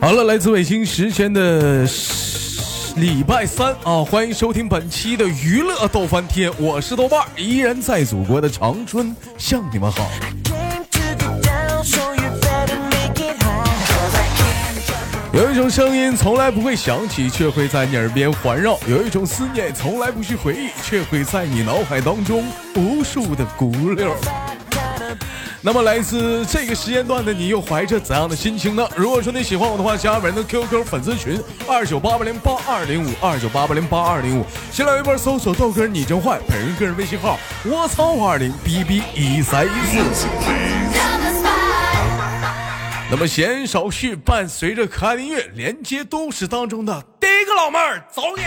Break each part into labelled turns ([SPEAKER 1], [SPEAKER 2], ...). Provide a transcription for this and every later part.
[SPEAKER 1] 好了，来自北京时间的礼拜三啊，欢迎收听本期的娱乐逗翻天，我是豆瓣，依然在祖国的长春向你们好。有一种声音从来不会响起，却会在你耳边环绕；有一种思念从来不去回忆，却会在你脑海当中无数的鼓溜。那么，来自这个时间段的你又怀着怎样的心情呢？如果说你喜欢我的话，加本人的 QQ 粉丝群二九八八零八二零五二九八八零八二零五，新浪微博搜索豆哥你真坏，本人个人微信号我操五二零 B B 一三一四。那么闲言少叙，伴随着可爱音乐，连接都市当中的第一个老妹儿，走你！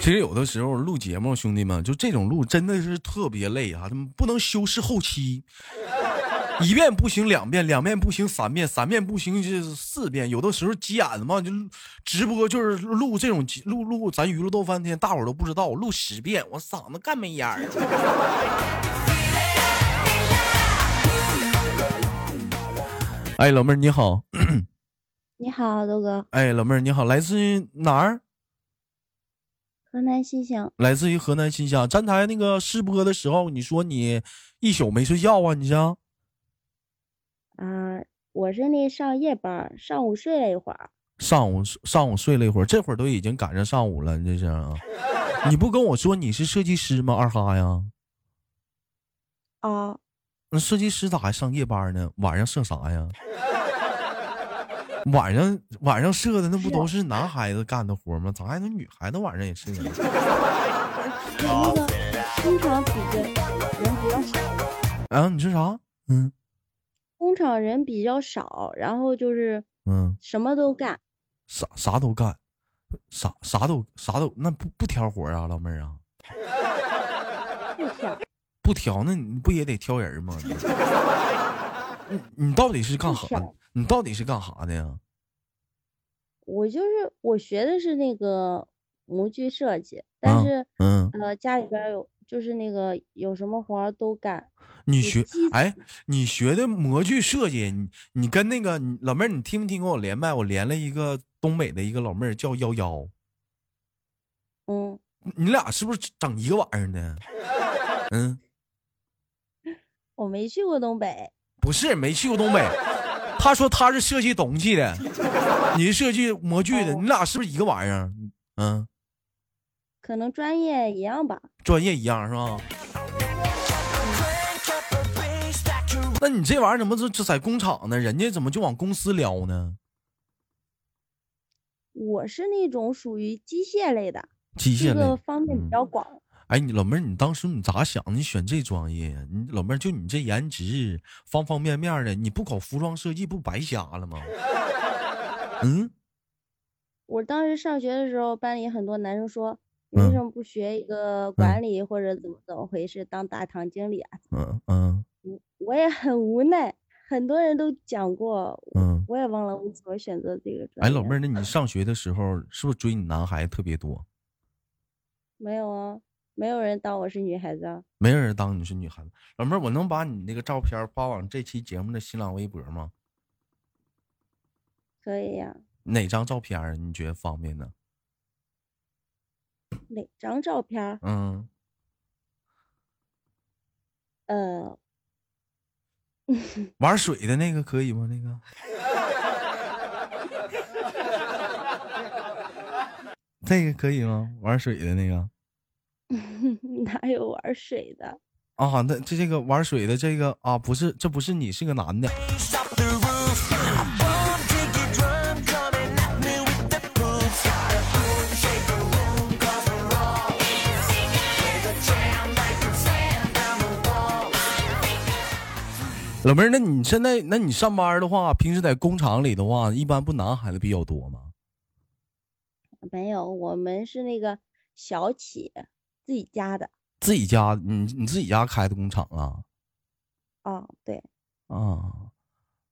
[SPEAKER 1] 其实有的时候录节目，兄弟们，就这种录真的是特别累啊！他们不能修饰后期，一遍不行两遍，两遍不行三遍，三遍不行就四遍。有的时候急眼了嘛，就直播就是录这种录录，咱娱乐逗翻天，大伙都不知道，我录十遍，我嗓子干没烟儿。哎，老妹儿你好，
[SPEAKER 2] 你好，豆哥。
[SPEAKER 1] 哎，老妹儿你好，来自于哪儿？
[SPEAKER 2] 河南新乡，
[SPEAKER 1] 来自于河南新乡。站台那个试播的时候，你说你一宿没睡觉啊？你是？
[SPEAKER 2] 啊，我是那上夜班，上午睡了一会儿。
[SPEAKER 1] 上午上午睡了一会儿，这会儿都已经赶上上午了，你这是？你不跟我说你是设计师吗？二哈呀？
[SPEAKER 2] 啊，
[SPEAKER 1] 那设计师咋还上夜班呢？晚上设啥呀？晚上晚上设的那不都是男孩子干的活吗？咋还能女孩子晚上也设呢？
[SPEAKER 2] 那个工厂比较人比较少。
[SPEAKER 1] 啊，你说啥？嗯，
[SPEAKER 2] 工厂人比较少，然后就是
[SPEAKER 1] 嗯，
[SPEAKER 2] 什么都干，
[SPEAKER 1] 啥啥都干，啥啥都啥都那不不挑活啊，老妹儿啊？
[SPEAKER 2] 不挑，
[SPEAKER 1] 不挑，那你不也得挑人吗？你你到底是干啥？你到底是干啥的呀？
[SPEAKER 2] 我就是我学的是那个模具设计，但是嗯呃家里边有就是那个有什么活都干。
[SPEAKER 1] 你学哎，你学的模具设计，你你跟那个老妹儿，你听没听过我连麦？我连了一个东北的一个老妹儿叫幺幺。
[SPEAKER 2] 嗯，
[SPEAKER 1] 你俩是不是整一个玩意儿呢？嗯，
[SPEAKER 2] 我没去过东北。
[SPEAKER 1] 不是没去过东北。他说他是设计东西的，你是设计模具的，你俩是不是一个玩意儿？嗯，
[SPEAKER 2] 可能专业一样吧。
[SPEAKER 1] 专业一样是吧？那你这玩意儿怎么就就在工厂呢？人家怎么就往公司撩呢？
[SPEAKER 2] 我是那种属于机械类的，
[SPEAKER 1] 机械类
[SPEAKER 2] 方面比较广。
[SPEAKER 1] 哎，你老妹儿，你当时你咋想？你选这专业呀？你老妹儿就你这颜值，方方面面的，你不搞服装设计不白瞎了吗？嗯，
[SPEAKER 2] 我当时上学的时候，班里很多男生说，你为什么不学一个管理或者怎么怎么回事，当大堂经理啊？
[SPEAKER 1] 嗯嗯，
[SPEAKER 2] 我也很无奈，很多人都讲过，
[SPEAKER 1] 嗯，
[SPEAKER 2] 我也忘了我怎么选择这个专
[SPEAKER 1] 业。哎，老妹儿，那你上学的时候是不是追你男孩子特别多？
[SPEAKER 2] 没有啊。没有人当我是女孩子啊，
[SPEAKER 1] 没有人当你是女孩子。老妹儿，我能把你那个照片发往这期节目的新浪微博吗？
[SPEAKER 2] 可以呀。
[SPEAKER 1] 哪张照片你觉得方便呢？
[SPEAKER 2] 哪张照片？
[SPEAKER 1] 嗯。
[SPEAKER 2] 呃。
[SPEAKER 1] 玩水的那个可以吗？那个。这个可以吗？玩水的那个。
[SPEAKER 2] 哪有玩水的
[SPEAKER 1] 啊？那这这个玩水的这个啊，不是，这不是你，是个男的。老妹儿，那你现在，那你上班的话，平时在工厂里的话，一般不男孩子比较多吗？
[SPEAKER 2] 没有，我们是那个小企。自己家的，
[SPEAKER 1] 自己家，你你自己家开的工厂啊？
[SPEAKER 2] 啊，对。
[SPEAKER 1] 啊，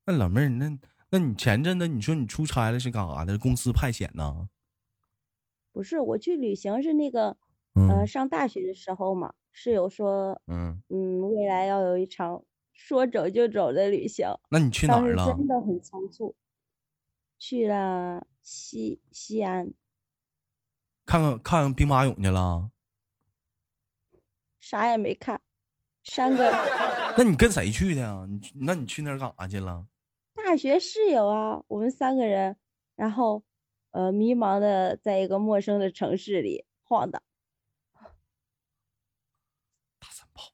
[SPEAKER 1] 那老妹儿，那那你前阵子你说你出差了是干啥的？公司派遣呢？
[SPEAKER 2] 不是，我去旅行是那个，呃，上大学的时候嘛，室友说，嗯嗯，未来要有一场说走就走的旅行。
[SPEAKER 1] 那你去哪儿了？
[SPEAKER 2] 真的很仓促，去了西西安，
[SPEAKER 1] 看看看兵马俑去了。
[SPEAKER 2] 啥也没看，三个。
[SPEAKER 1] 那你跟谁去的呀？你那你去那儿干啥去了？
[SPEAKER 2] 大学室友啊，我们三个人，然后，呃，迷茫的在一个陌生的城市里晃荡。
[SPEAKER 1] 大三炮。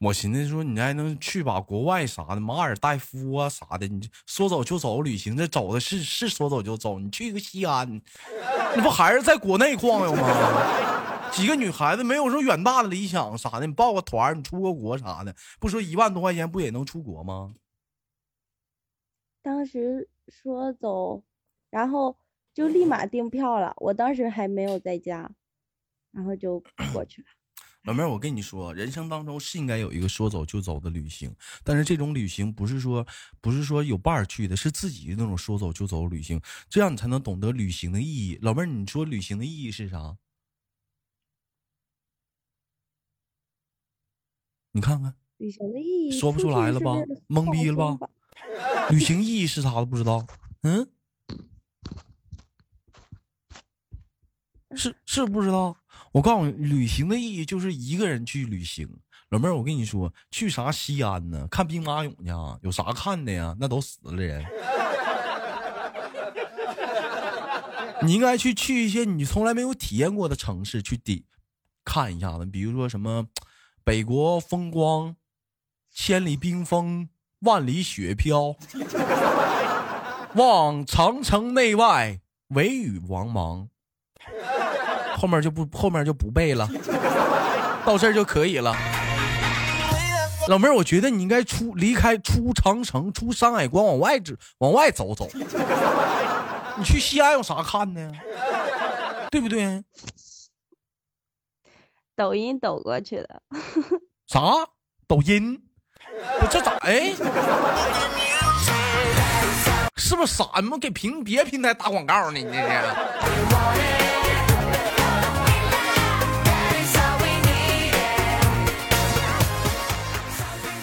[SPEAKER 1] 我寻思说，你还能去把国外啥的，马尔代夫啊啥的，你说走就走旅行，这走的是是说走就走。你去个西安，你不还是在国内晃悠吗？几个女孩子没有说远大的理想啥的，你报个团，你出个国啥的，不说一万多块钱不也能出国吗？
[SPEAKER 2] 当时说走，然后就立马订票了。我当时还没有在家，然后就过去了。
[SPEAKER 1] 老妹儿，我跟你说，人生当中是应该有一个说走就走的旅行，但是这种旅行不是说不是说有伴儿去的，是自己的那种说走就走旅行，这样你才能懂得旅行的意义。老妹儿，你说旅行的意义是啥？你看看，
[SPEAKER 2] 旅行的意义
[SPEAKER 1] 说不出来了吧？懵逼了吧？旅行意义是啥都不知道？嗯，是是不知道。我告诉你，旅行的意义就是一个人去旅行。老妹儿，我跟你说，去啥西安呢？看兵马俑去啊，有啥看的呀？那都死了人。你应该去去一些你从来没有体验过的城市去抵看一下子，比如说什么北国风光，千里冰封，万里雪飘，望长城内外，惟余莽莽。后面就不后面就不背了，到这儿就可以了。老妹儿，我觉得你应该出离开出长城，出山海关，往外走，往外走走。你去西安有啥看的？对不对？
[SPEAKER 2] 抖音抖过去的。
[SPEAKER 1] 啥？抖音？我这咋？哎，是不是傻？你们给平别平台打广告呢？你这是？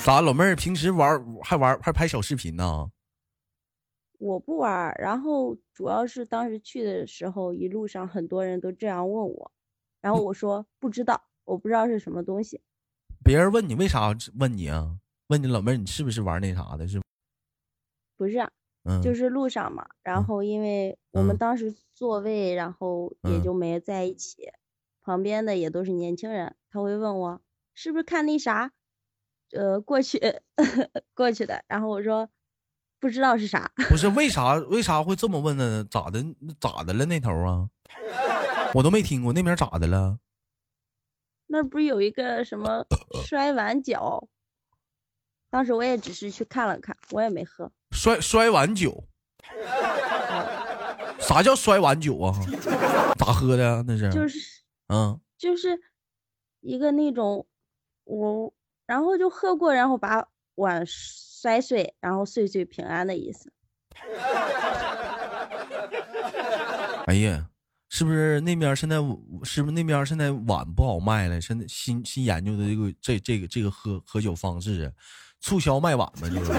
[SPEAKER 1] 咋，老妹儿平时玩还玩还拍小视频呢？
[SPEAKER 2] 我不玩，然后主要是当时去的时候，一路上很多人都这样问我，然后我说不知道，我不知道是什么东西。
[SPEAKER 1] 别人问你为啥问你啊？问你老妹儿，你是不是玩那啥的？是？
[SPEAKER 2] 不是，嗯，就是路上嘛。然后因为我们当时座位，然后也就没在一起，旁边的也都是年轻人，他会问我是不是看那啥。呃，过去 过去的，然后我说不知道是啥，
[SPEAKER 1] 不是为啥为啥会这么问呢？咋的咋的了那头啊？我都没听过那边咋的了？
[SPEAKER 2] 那不是有一个什么 摔碗酒？当时我也只是去看了看，我也没喝。
[SPEAKER 1] 摔摔碗酒？啥叫摔碗酒啊？咋喝的？那是
[SPEAKER 2] 就是嗯，就是一个那种我。然后就喝过，然后把碗摔碎，然后岁岁平安的意思。
[SPEAKER 1] 哎呀，是不是那边现在是不是那边现在碗不好卖了？现在新新研究的这个这这个这个喝喝酒方式，促销卖碗吗？就是。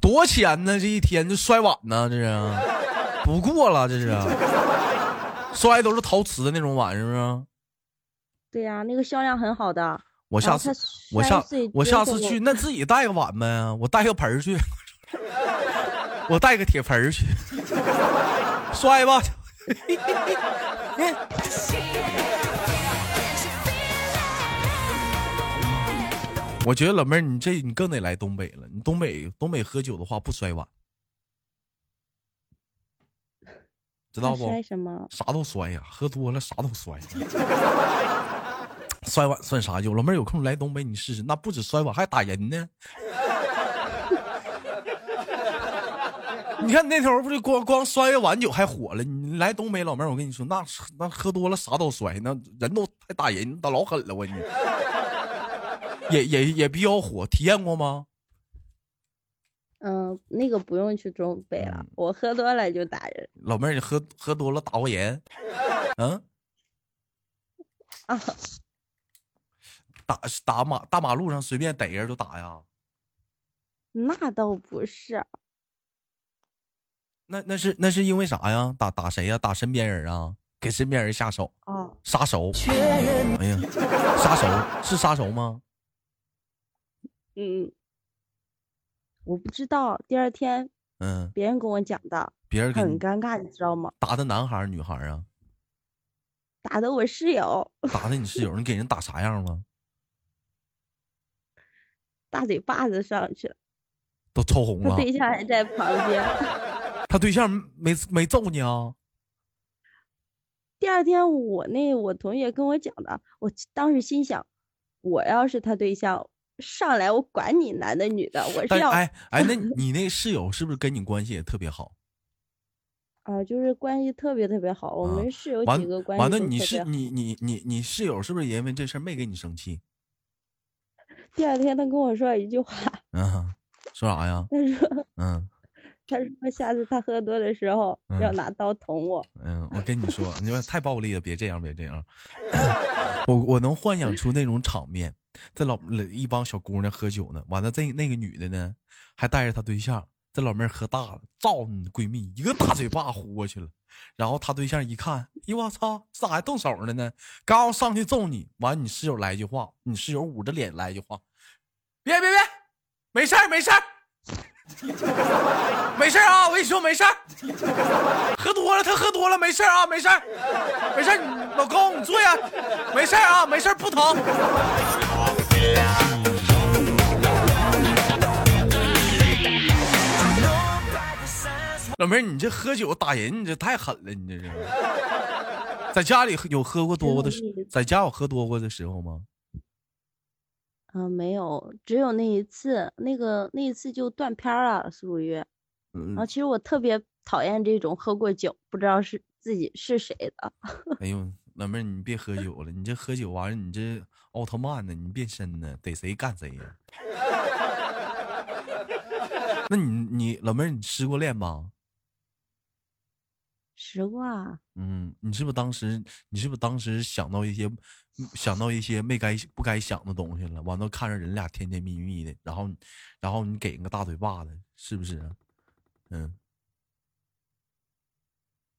[SPEAKER 1] 多钱呢？这一天就摔碗呢？这是不过了，这是。摔都是陶瓷的那种碗，是不是？
[SPEAKER 2] 对呀，那个销量很好的。
[SPEAKER 1] 我下次我下我下次去，那自己带个碗呗，我带个盆去，我带个铁盆去，摔吧。我觉得老妹儿，你这你更得来东北了。你东北东北喝酒的话不摔碗。知道不？
[SPEAKER 2] 摔什么？
[SPEAKER 1] 啥都摔呀，喝多了啥都摔。摔碗算啥？有老妹儿有空来东北你试试，那不止摔碗，还打人呢。你看你那头不是光光摔个碗酒还火了？你来东北老妹儿，我跟你说，那那喝多了啥都摔，那人都还打人，都老狠了我你。也也也比较火，体验过吗？
[SPEAKER 2] 嗯，那个不用去东北了，我喝多了就打人。
[SPEAKER 1] 老妹儿，你喝喝多了打过人？嗯？
[SPEAKER 2] 啊？
[SPEAKER 1] 打打马大马路上随便逮人就打呀？
[SPEAKER 2] 那倒不是。
[SPEAKER 1] 那那是那是因为啥呀？打打谁呀？打身边人啊？给身边人下手？
[SPEAKER 2] 啊？
[SPEAKER 1] 杀手？哎呀，杀手是杀手吗？
[SPEAKER 2] 嗯。我不知道，第二天，
[SPEAKER 1] 嗯，
[SPEAKER 2] 别人跟我讲的，
[SPEAKER 1] 别人
[SPEAKER 2] 很尴尬，你知道吗？
[SPEAKER 1] 打的男孩女孩啊？
[SPEAKER 2] 打的我室友。
[SPEAKER 1] 打的你室友？你给人打啥样了？
[SPEAKER 2] 大嘴巴子上去了，
[SPEAKER 1] 都抽红了。
[SPEAKER 2] 他对象还在旁边。
[SPEAKER 1] 他对象没没揍你啊？
[SPEAKER 2] 第二天我那我同学跟我讲的，我当时心想，我要是他对象。上来，我管你男的女的，我是要
[SPEAKER 1] 哎哎，那 你那室友是不是跟你关系也特别好？
[SPEAKER 2] 啊，就是关系特别特别好。我们室友几个关系完
[SPEAKER 1] 了，你是你你你你室友是不是因为这事儿没跟你生气？
[SPEAKER 2] 第二天他跟我说一句话，
[SPEAKER 1] 嗯，说啥呀？
[SPEAKER 2] 他说，
[SPEAKER 1] 嗯，
[SPEAKER 2] 他说下次他喝多的时候要拿刀捅我。
[SPEAKER 1] 嗯，我跟你说，你说太暴力了，别这样，别这样。我我能幻想出那种场面。这老一帮小姑娘喝酒呢，完了这那个女的呢，还带着她对象。这老妹儿喝大了，照你闺蜜一个大嘴巴呼过去了。然后她对象一看，哎我操，咋还动手了呢？刚上去揍你，完你室友来一句话，你室友捂着脸来一句话，别别别，没事儿没事儿，没事儿啊，我跟你说没事儿，喝多了他喝多了没事儿啊，没事儿没事儿，老公你坐下，没事儿啊，没事儿不疼。老妹儿，你这喝酒打人，你这太狠了，你这是。在家里有喝过多过的，在家有喝多过的时候吗？
[SPEAKER 2] 啊，没有，只有那一次，那个那一次就断片了，属于。
[SPEAKER 1] 嗯。
[SPEAKER 2] 然后，其实我特别讨厌这种喝过酒不知道是自己是谁的。
[SPEAKER 1] 哎呦。老妹儿，你别喝酒了，你这喝酒完了，你这奥特曼呢？你变身呢？逮谁干谁呀？那你你老妹儿，你失过恋吗？
[SPEAKER 2] 失过啊。
[SPEAKER 1] 嗯，你是不是当时你是不是当时想到一些想到一些没该不该想的东西了？完了看着人俩甜甜蜜蜜的，然后然后你给人个大嘴巴子，是不是？嗯。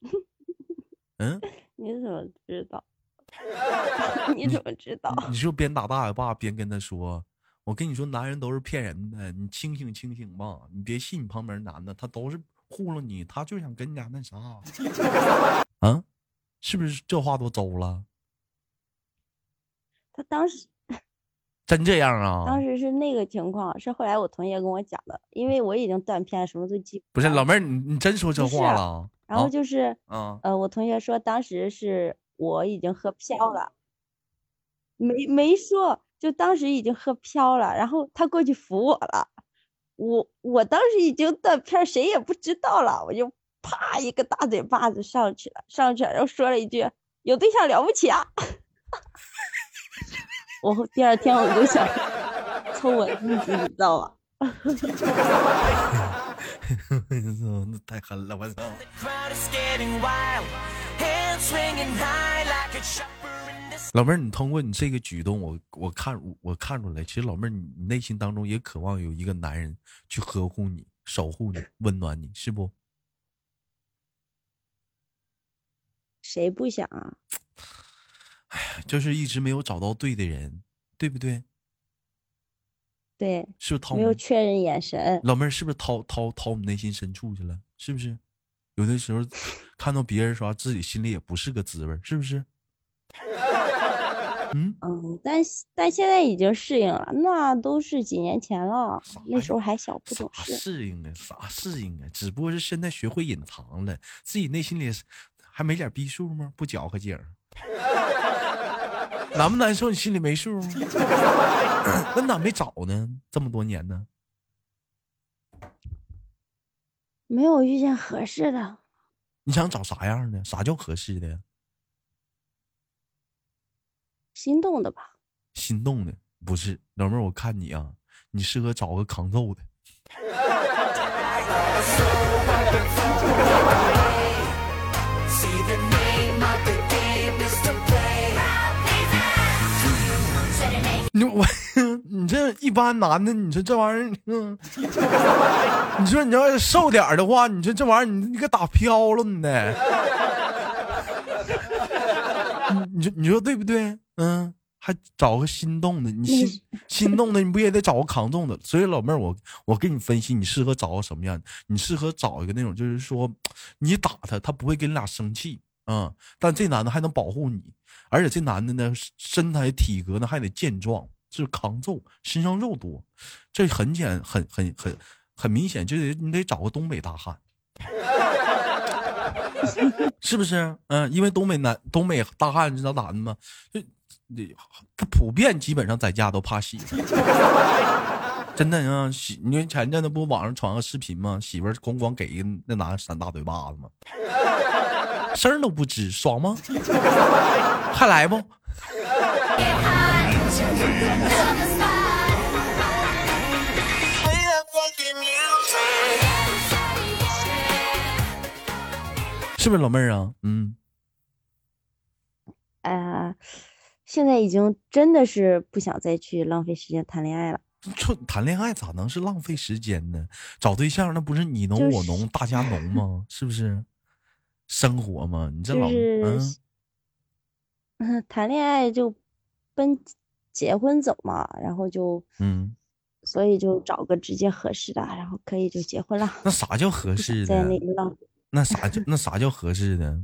[SPEAKER 1] 嗯。
[SPEAKER 2] 你怎么知道？你怎么知道？
[SPEAKER 1] 你是不是边打大嘴巴边跟他说：“我跟你说，男人都是骗人的，你清醒清醒吧，你别信你旁边男的，他都是糊弄你，他就想跟你俩那啥。”啊，是不是这话都走了？
[SPEAKER 2] 他当时
[SPEAKER 1] 真这样啊？
[SPEAKER 2] 当时是那个情况，是后来我同学跟我讲的，因为我已经断片，什么都记
[SPEAKER 1] 不是老妹儿，你你真说这话了？
[SPEAKER 2] 然后就是，
[SPEAKER 1] 嗯，
[SPEAKER 2] 呃，我同学说当时是我已经喝飘了，没没说，就当时已经喝飘了，然后他过去扶我了，我我当时已经断片，谁也不知道了，我就啪一个大嘴巴子上去了，上去了，然后说了一句有对象了不起啊，我第二天我就想抽我自己，你知道吧？
[SPEAKER 1] 那太狠了，我操！老妹儿，你通过你这个举动，我我看我看出来，其实老妹儿你内心当中也渴望有一个男人去呵护你、守护你、温暖你，是不？
[SPEAKER 2] 谁不想啊？
[SPEAKER 1] 哎呀，就是一直没有找到对的人，对不对？
[SPEAKER 2] 对，
[SPEAKER 1] 是不是掏
[SPEAKER 2] 没有确认眼神？
[SPEAKER 1] 老妹儿是不是掏掏掏你内心深处去了？是不是？有的时候看到别人说自己心里也不是个滋味，是不是？嗯
[SPEAKER 2] 嗯，但但现在已经适应了，那都是几年前了，那时候还小不懂事。
[SPEAKER 1] 适应啊，啥适应啊？只不过是现在学会隐藏了，自己内心里还没点逼数吗？不搅和劲儿。难不难受？你心里没数吗？那咋没找呢？这么多年呢？
[SPEAKER 2] 没有遇见合适的。
[SPEAKER 1] 你想找啥样的？啥叫合适的？
[SPEAKER 2] 心动的吧？
[SPEAKER 1] 心动的不是老妹儿，我看你啊，你适合找个抗揍的。你我，你这一般男的，你说这玩意儿，嗯，你说你要是瘦点的话，你说这玩意儿，你你给打飘了呢？你说你说对不对？嗯，还找个心动的，你心心动的，你不也得找个扛冻的？所以老妹儿，我我给你分析，你适合找个什么样？你适合找一个那种，就是说，你打他，他不会跟你俩生气，嗯，但这男的还能保护你。而且这男的呢，身材体格呢还得健壮，是扛揍，身上肉多，这很简很很很很明显，就得你得找个东北大汉，是不是？嗯，因为东北男东北大汉你知道咋的吗？就他普遍基本上在家都怕媳妇，真的啊！媳，你看前阵子不网上传个视频吗？媳妇咣咣给一那男的扇大嘴巴子吗？声都不吱，爽吗？还来不？是不是老妹儿啊？嗯。
[SPEAKER 2] 呃，现在已经真的是不想再去浪费时间谈恋爱了。
[SPEAKER 1] 谈恋爱咋能是浪费时间呢？找对象那不是你侬我侬大家侬吗？是不是？生活嘛，你这老
[SPEAKER 2] 嗯，谈恋爱就奔结婚走嘛，然后就
[SPEAKER 1] 嗯，
[SPEAKER 2] 所以就找个直接合适的，然后可以就结婚了。
[SPEAKER 1] 那啥叫合适的？那啥叫那啥叫合适的？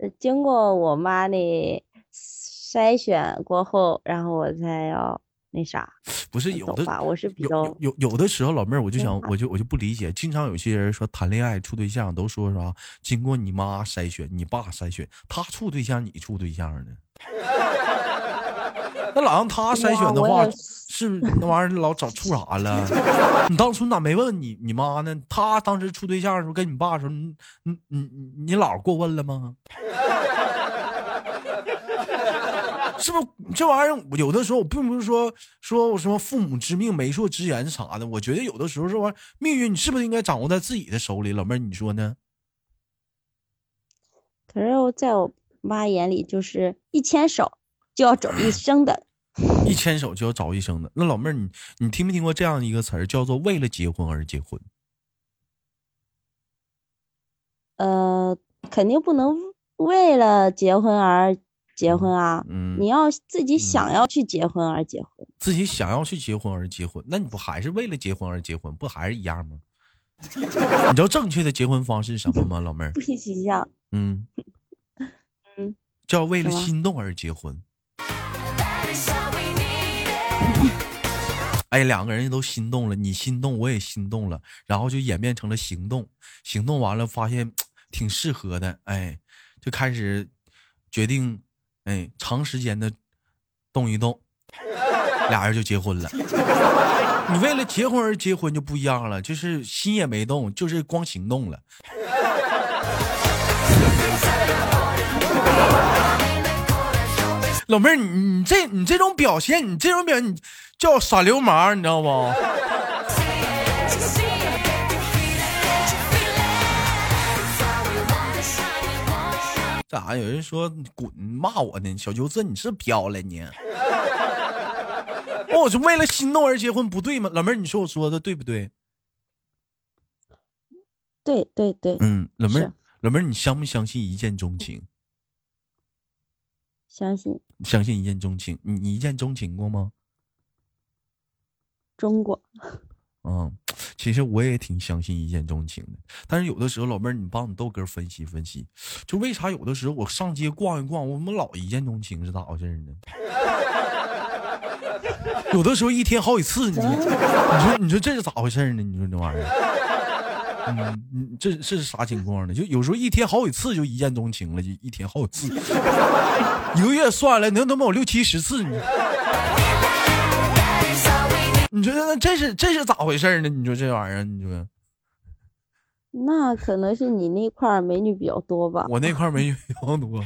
[SPEAKER 2] 呃，经过我妈的筛选过后，然后我才要。那啥，
[SPEAKER 1] 不是有的，
[SPEAKER 2] 我是比较
[SPEAKER 1] 有有的时候，老妹儿，我就想，我就我就不理解，经常有些人说谈恋爱处对象都说啥，经过你妈筛选，你爸筛选，他处对象，你处对象呢？那老让他筛选的话，是那玩意儿老找处啥了？你当初咋没问你你妈呢？他当时处对象的时候跟你爸说，你你你你姥过问了吗？是不是这玩意儿有的时候我并不是说说我什么父母之命媒妁之言啥的，我觉得有的时候这玩意儿命运你是不是应该掌握在自己的手里？老妹儿你说呢？
[SPEAKER 2] 可是我在我妈眼里就是一牵手就要走一生的，
[SPEAKER 1] 一牵手就要找一生的。那老妹儿你你听没听过这样一个词儿叫做为了结婚而结婚？
[SPEAKER 2] 呃，肯定不能为了结婚而。结婚啊，
[SPEAKER 1] 嗯，
[SPEAKER 2] 你要自己想要去结婚而结婚，
[SPEAKER 1] 自己想要去结婚而结婚，那你不还是为了结婚而结婚，不还是一样吗？你知道正确的结婚方式是什么吗，老妹儿？
[SPEAKER 2] 不一样。
[SPEAKER 1] 嗯
[SPEAKER 2] 嗯，
[SPEAKER 1] 叫为了心动而结婚。哎，两个人都心动了，你心动，我也心动了，然后就演变成了行动，行动完了发现 挺适合的，哎，就开始决定。哎，长时间的动一动，俩人就结婚了。你为了结婚而结婚就不一样了，就是心也没动，就是光行动了。老妹儿，你你这你这种表现，你这种表现叫耍流氓，你知道不？咋？有人说滚骂我呢？小舅子，你是飘了你？我是为了心动而结婚，不对吗？老妹儿，你说我说的对不对？
[SPEAKER 2] 对对对。
[SPEAKER 1] 嗯，老妹儿，老妹儿，你相不相信一见钟情？
[SPEAKER 2] 相信。
[SPEAKER 1] 相信一见钟情？你你一见钟情过吗？
[SPEAKER 2] 中过。
[SPEAKER 1] 嗯，其实我也挺相信一见钟情的，但是有的时候，老妹儿，你帮你豆哥分析分析，就为啥有的时候我上街逛一逛，我怎么老一见钟情是咋回事呢？有的时候一天好几次，你你说你说这是咋回事呢？你说这玩意儿，嗯，你这是啥情况呢？就有时候一天好几次就一见钟情了，就一天好几次，一个月算了，能他妈有六七十次你。你说那这是这是咋回事呢？你说这玩意儿，你说
[SPEAKER 2] 那可能是你那块美女比较多吧？
[SPEAKER 1] 我那块美女比较多。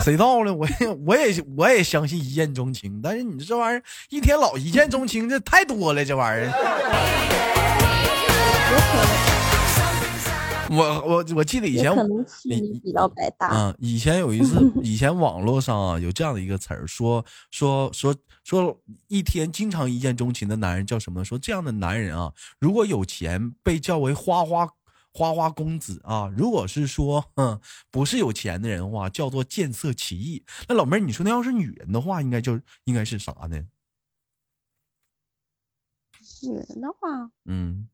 [SPEAKER 1] 谁到了？我也我也我也相信一见钟情，但是你这玩意儿一天老一见钟情，这太多了，这玩意儿。我我我记得以前
[SPEAKER 2] 你比较白大
[SPEAKER 1] 啊，以前有一次，以前网络上啊有这样的一个词儿，说说说说一天经常一见钟情的男人叫什么？说这样的男人啊，如果有钱被叫为花花。花花公子啊，如果是说，嗯，不是有钱的人的话，叫做见色起意。那老妹儿，你说那要是女人的话，应该就应该是啥呢？
[SPEAKER 2] 女人的话，
[SPEAKER 1] 嗯，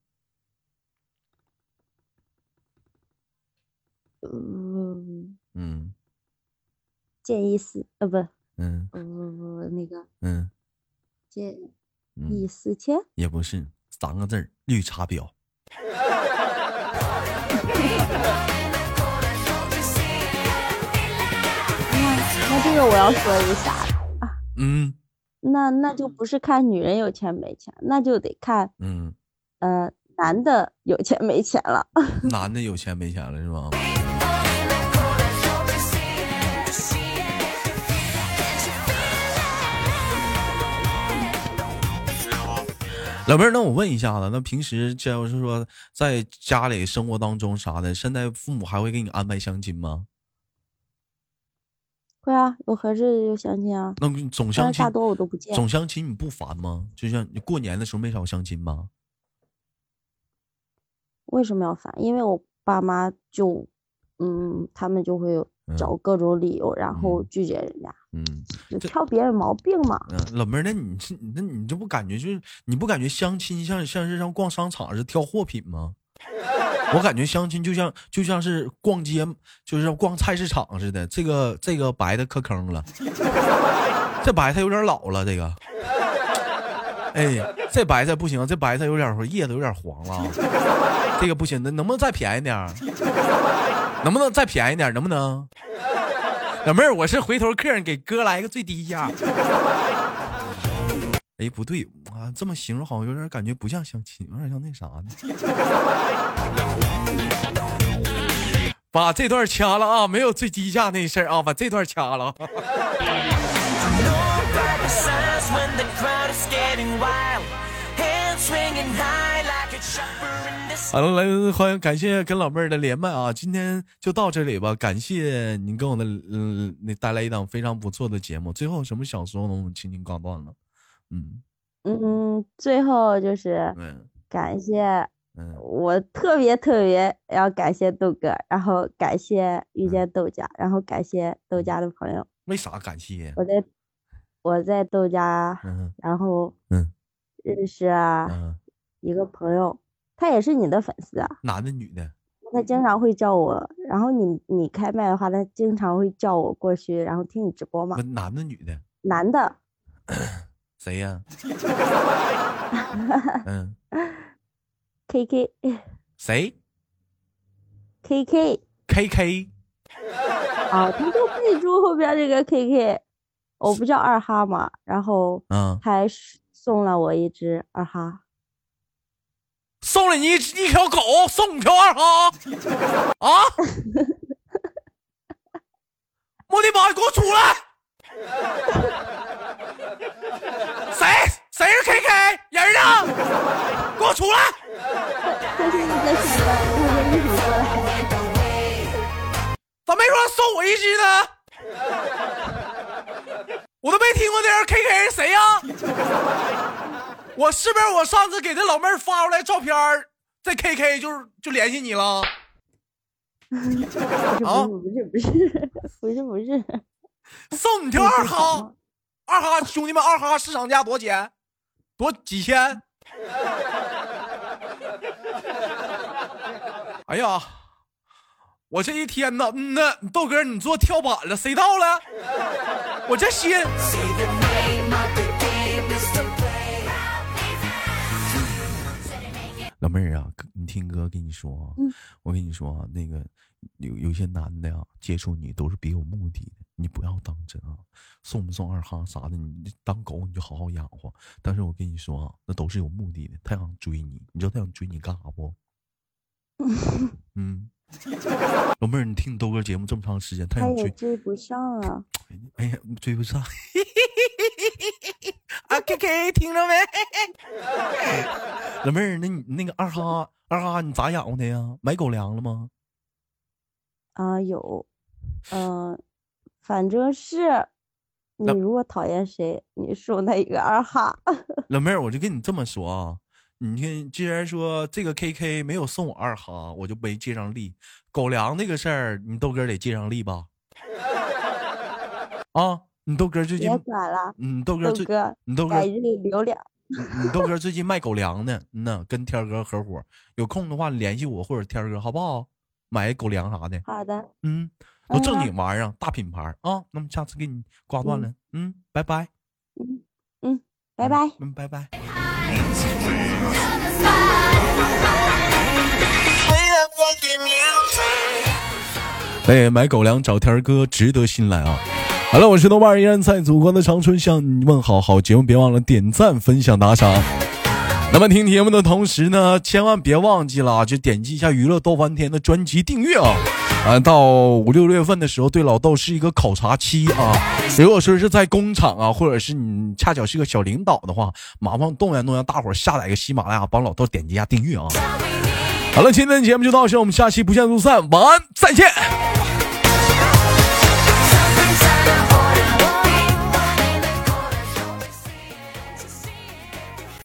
[SPEAKER 2] 嗯。
[SPEAKER 1] 嗯，
[SPEAKER 2] 见异思呃不，
[SPEAKER 1] 嗯，
[SPEAKER 2] 不不不那个，
[SPEAKER 1] 嗯，
[SPEAKER 2] 见异思迁
[SPEAKER 1] 也不是三个字儿，绿茶婊。
[SPEAKER 2] 那 那这个我要说一下啊，
[SPEAKER 1] 嗯，
[SPEAKER 2] 那那就不是看女人有钱没钱，那就得看，
[SPEAKER 1] 嗯，
[SPEAKER 2] 呃，男的有钱没钱了。
[SPEAKER 1] 男的有钱没钱了是吧？老妹儿，那我问一下子，那平时就是说在家里生活当中啥的，现在父母还会给你安排相亲吗？
[SPEAKER 2] 会啊，有合适的就相亲啊。
[SPEAKER 1] 那总相亲
[SPEAKER 2] 大多我都不见。
[SPEAKER 1] 总相亲你不烦吗？就像你过年的时候没少相亲吗？
[SPEAKER 2] 为什么要烦？因为我爸妈就，嗯，他们就会找各种理由，然后拒绝人家。
[SPEAKER 1] 嗯，
[SPEAKER 2] 就挑别人毛病嘛。
[SPEAKER 1] 嗯，老妹儿，那你这，那你这不感觉就是你不感觉相亲像像是像逛商场似的挑货品吗？我感觉相亲就像就像是逛街，就是逛菜市场似的。这个这个白的磕坑了，这白菜有点老了。这个，哎，这白菜不行，这白菜有点叶子有点黄了。这个不行，那能不能再便宜点？能不能再便宜点？能不能？老妹儿，我是回头客，给哥来个最低价。哎，不对啊，这么形容好像有点感觉不像相亲，有点像那啥呢。把这段掐了啊，没有最低价那事儿啊，把这段掐了。好了，来欢迎感谢跟老妹儿的连麦啊！今天就到这里吧，感谢您给我的嗯，那带来一档非常不错的节目。最后什么想说呢？轻轻挂断了。嗯
[SPEAKER 2] 嗯，最后就是感谢，我特别特别要感谢豆哥，然后感谢遇见豆家，然后感谢豆家的朋友。
[SPEAKER 1] 为啥感谢？
[SPEAKER 2] 我在我在豆家，然后
[SPEAKER 1] 嗯，
[SPEAKER 2] 认识啊一个朋友。他也是你的粉丝啊，
[SPEAKER 1] 男的女的？
[SPEAKER 2] 他经常会叫我，然后你你开麦的话，他经常会叫我过去，然后听你直播嘛。
[SPEAKER 1] 男的女的？
[SPEAKER 2] 男的。
[SPEAKER 1] 谁呀？嗯。
[SPEAKER 2] K K。
[SPEAKER 1] 谁
[SPEAKER 2] ？K K。
[SPEAKER 1] K K。
[SPEAKER 2] 啊，他就备注后边这个 K K，我不叫二哈嘛，然后
[SPEAKER 1] 嗯，
[SPEAKER 2] 还送了我一只二哈。
[SPEAKER 1] 送了你一条狗，送你条二哈啊！我的妈，你给我出来！谁谁是 K K 人呢？给我出来！咋没说送我一只呢？我都没听过这人 K K 是谁呀？我是不是我上次给这老妹儿发出来照片这 K K 就是就联系你了？
[SPEAKER 2] 啊，不是不是不是不是不是，
[SPEAKER 1] 送你条二哈，二哈兄弟们，二哈市场价多少钱？多几千？哎呀，我这一天呐，嗯呐，豆哥你做跳板了，谁到了？我这心。老妹儿啊，你听哥跟你说啊，我跟你说啊，那个有有些男的呀，接触你都是别有目的的，你不要当真啊。送不送二哈啥的，你当狗你就好好养活。但是我跟你说啊，那都是有目的的，他想追你，你知道他想追你干啥不？嗯，老妹儿，你听你豆哥节目这么长时间，他
[SPEAKER 2] 也追不上啊。
[SPEAKER 1] 哎呀，追不上。啊，K K，听着没？老妹儿，那你那个二哈二哈，你咋养活他呀？买狗粮了吗？
[SPEAKER 2] 啊，有。嗯，反正是。你如果讨厌谁，你收那一个二哈。
[SPEAKER 1] 老妹儿，我就跟你这么说啊，你看，既然说这个 K K 没有送我二哈，我就没借上力。狗粮那个事儿，你豆哥得借上力吧？啊，你豆哥最近
[SPEAKER 2] 别管了，
[SPEAKER 1] 嗯，豆哥最，你
[SPEAKER 2] 豆哥
[SPEAKER 1] 你豆哥最近卖狗粮呢，嗯呐，跟天哥合伙，有空的话联系我或者天哥好不好？买狗粮啥的。
[SPEAKER 2] 好的，
[SPEAKER 1] 嗯。都正经玩意儿，大品牌啊！那么下次给你挂断了，嗯，拜拜，
[SPEAKER 2] 嗯嗯，拜拜，
[SPEAKER 1] 嗯，拜拜。哎，买狗粮找天哥，值得信赖啊！好了，我是豆瓣，依然在祖国的长春向你问好。好节目别忘了点赞、分享、打赏。那么听节目的同时呢，千万别忘记了，就点击一下娱乐逗翻天的专辑订阅啊！啊，到五六月份的时候，对老豆是一个考察期啊。如果说是在工厂啊，或者是你恰巧是个小领导的话，麻烦动员动员大伙下载个喜马拉雅，帮老豆点击一下订阅啊。好了，今天的节目就到这，我们下期不见不散，晚安，再见。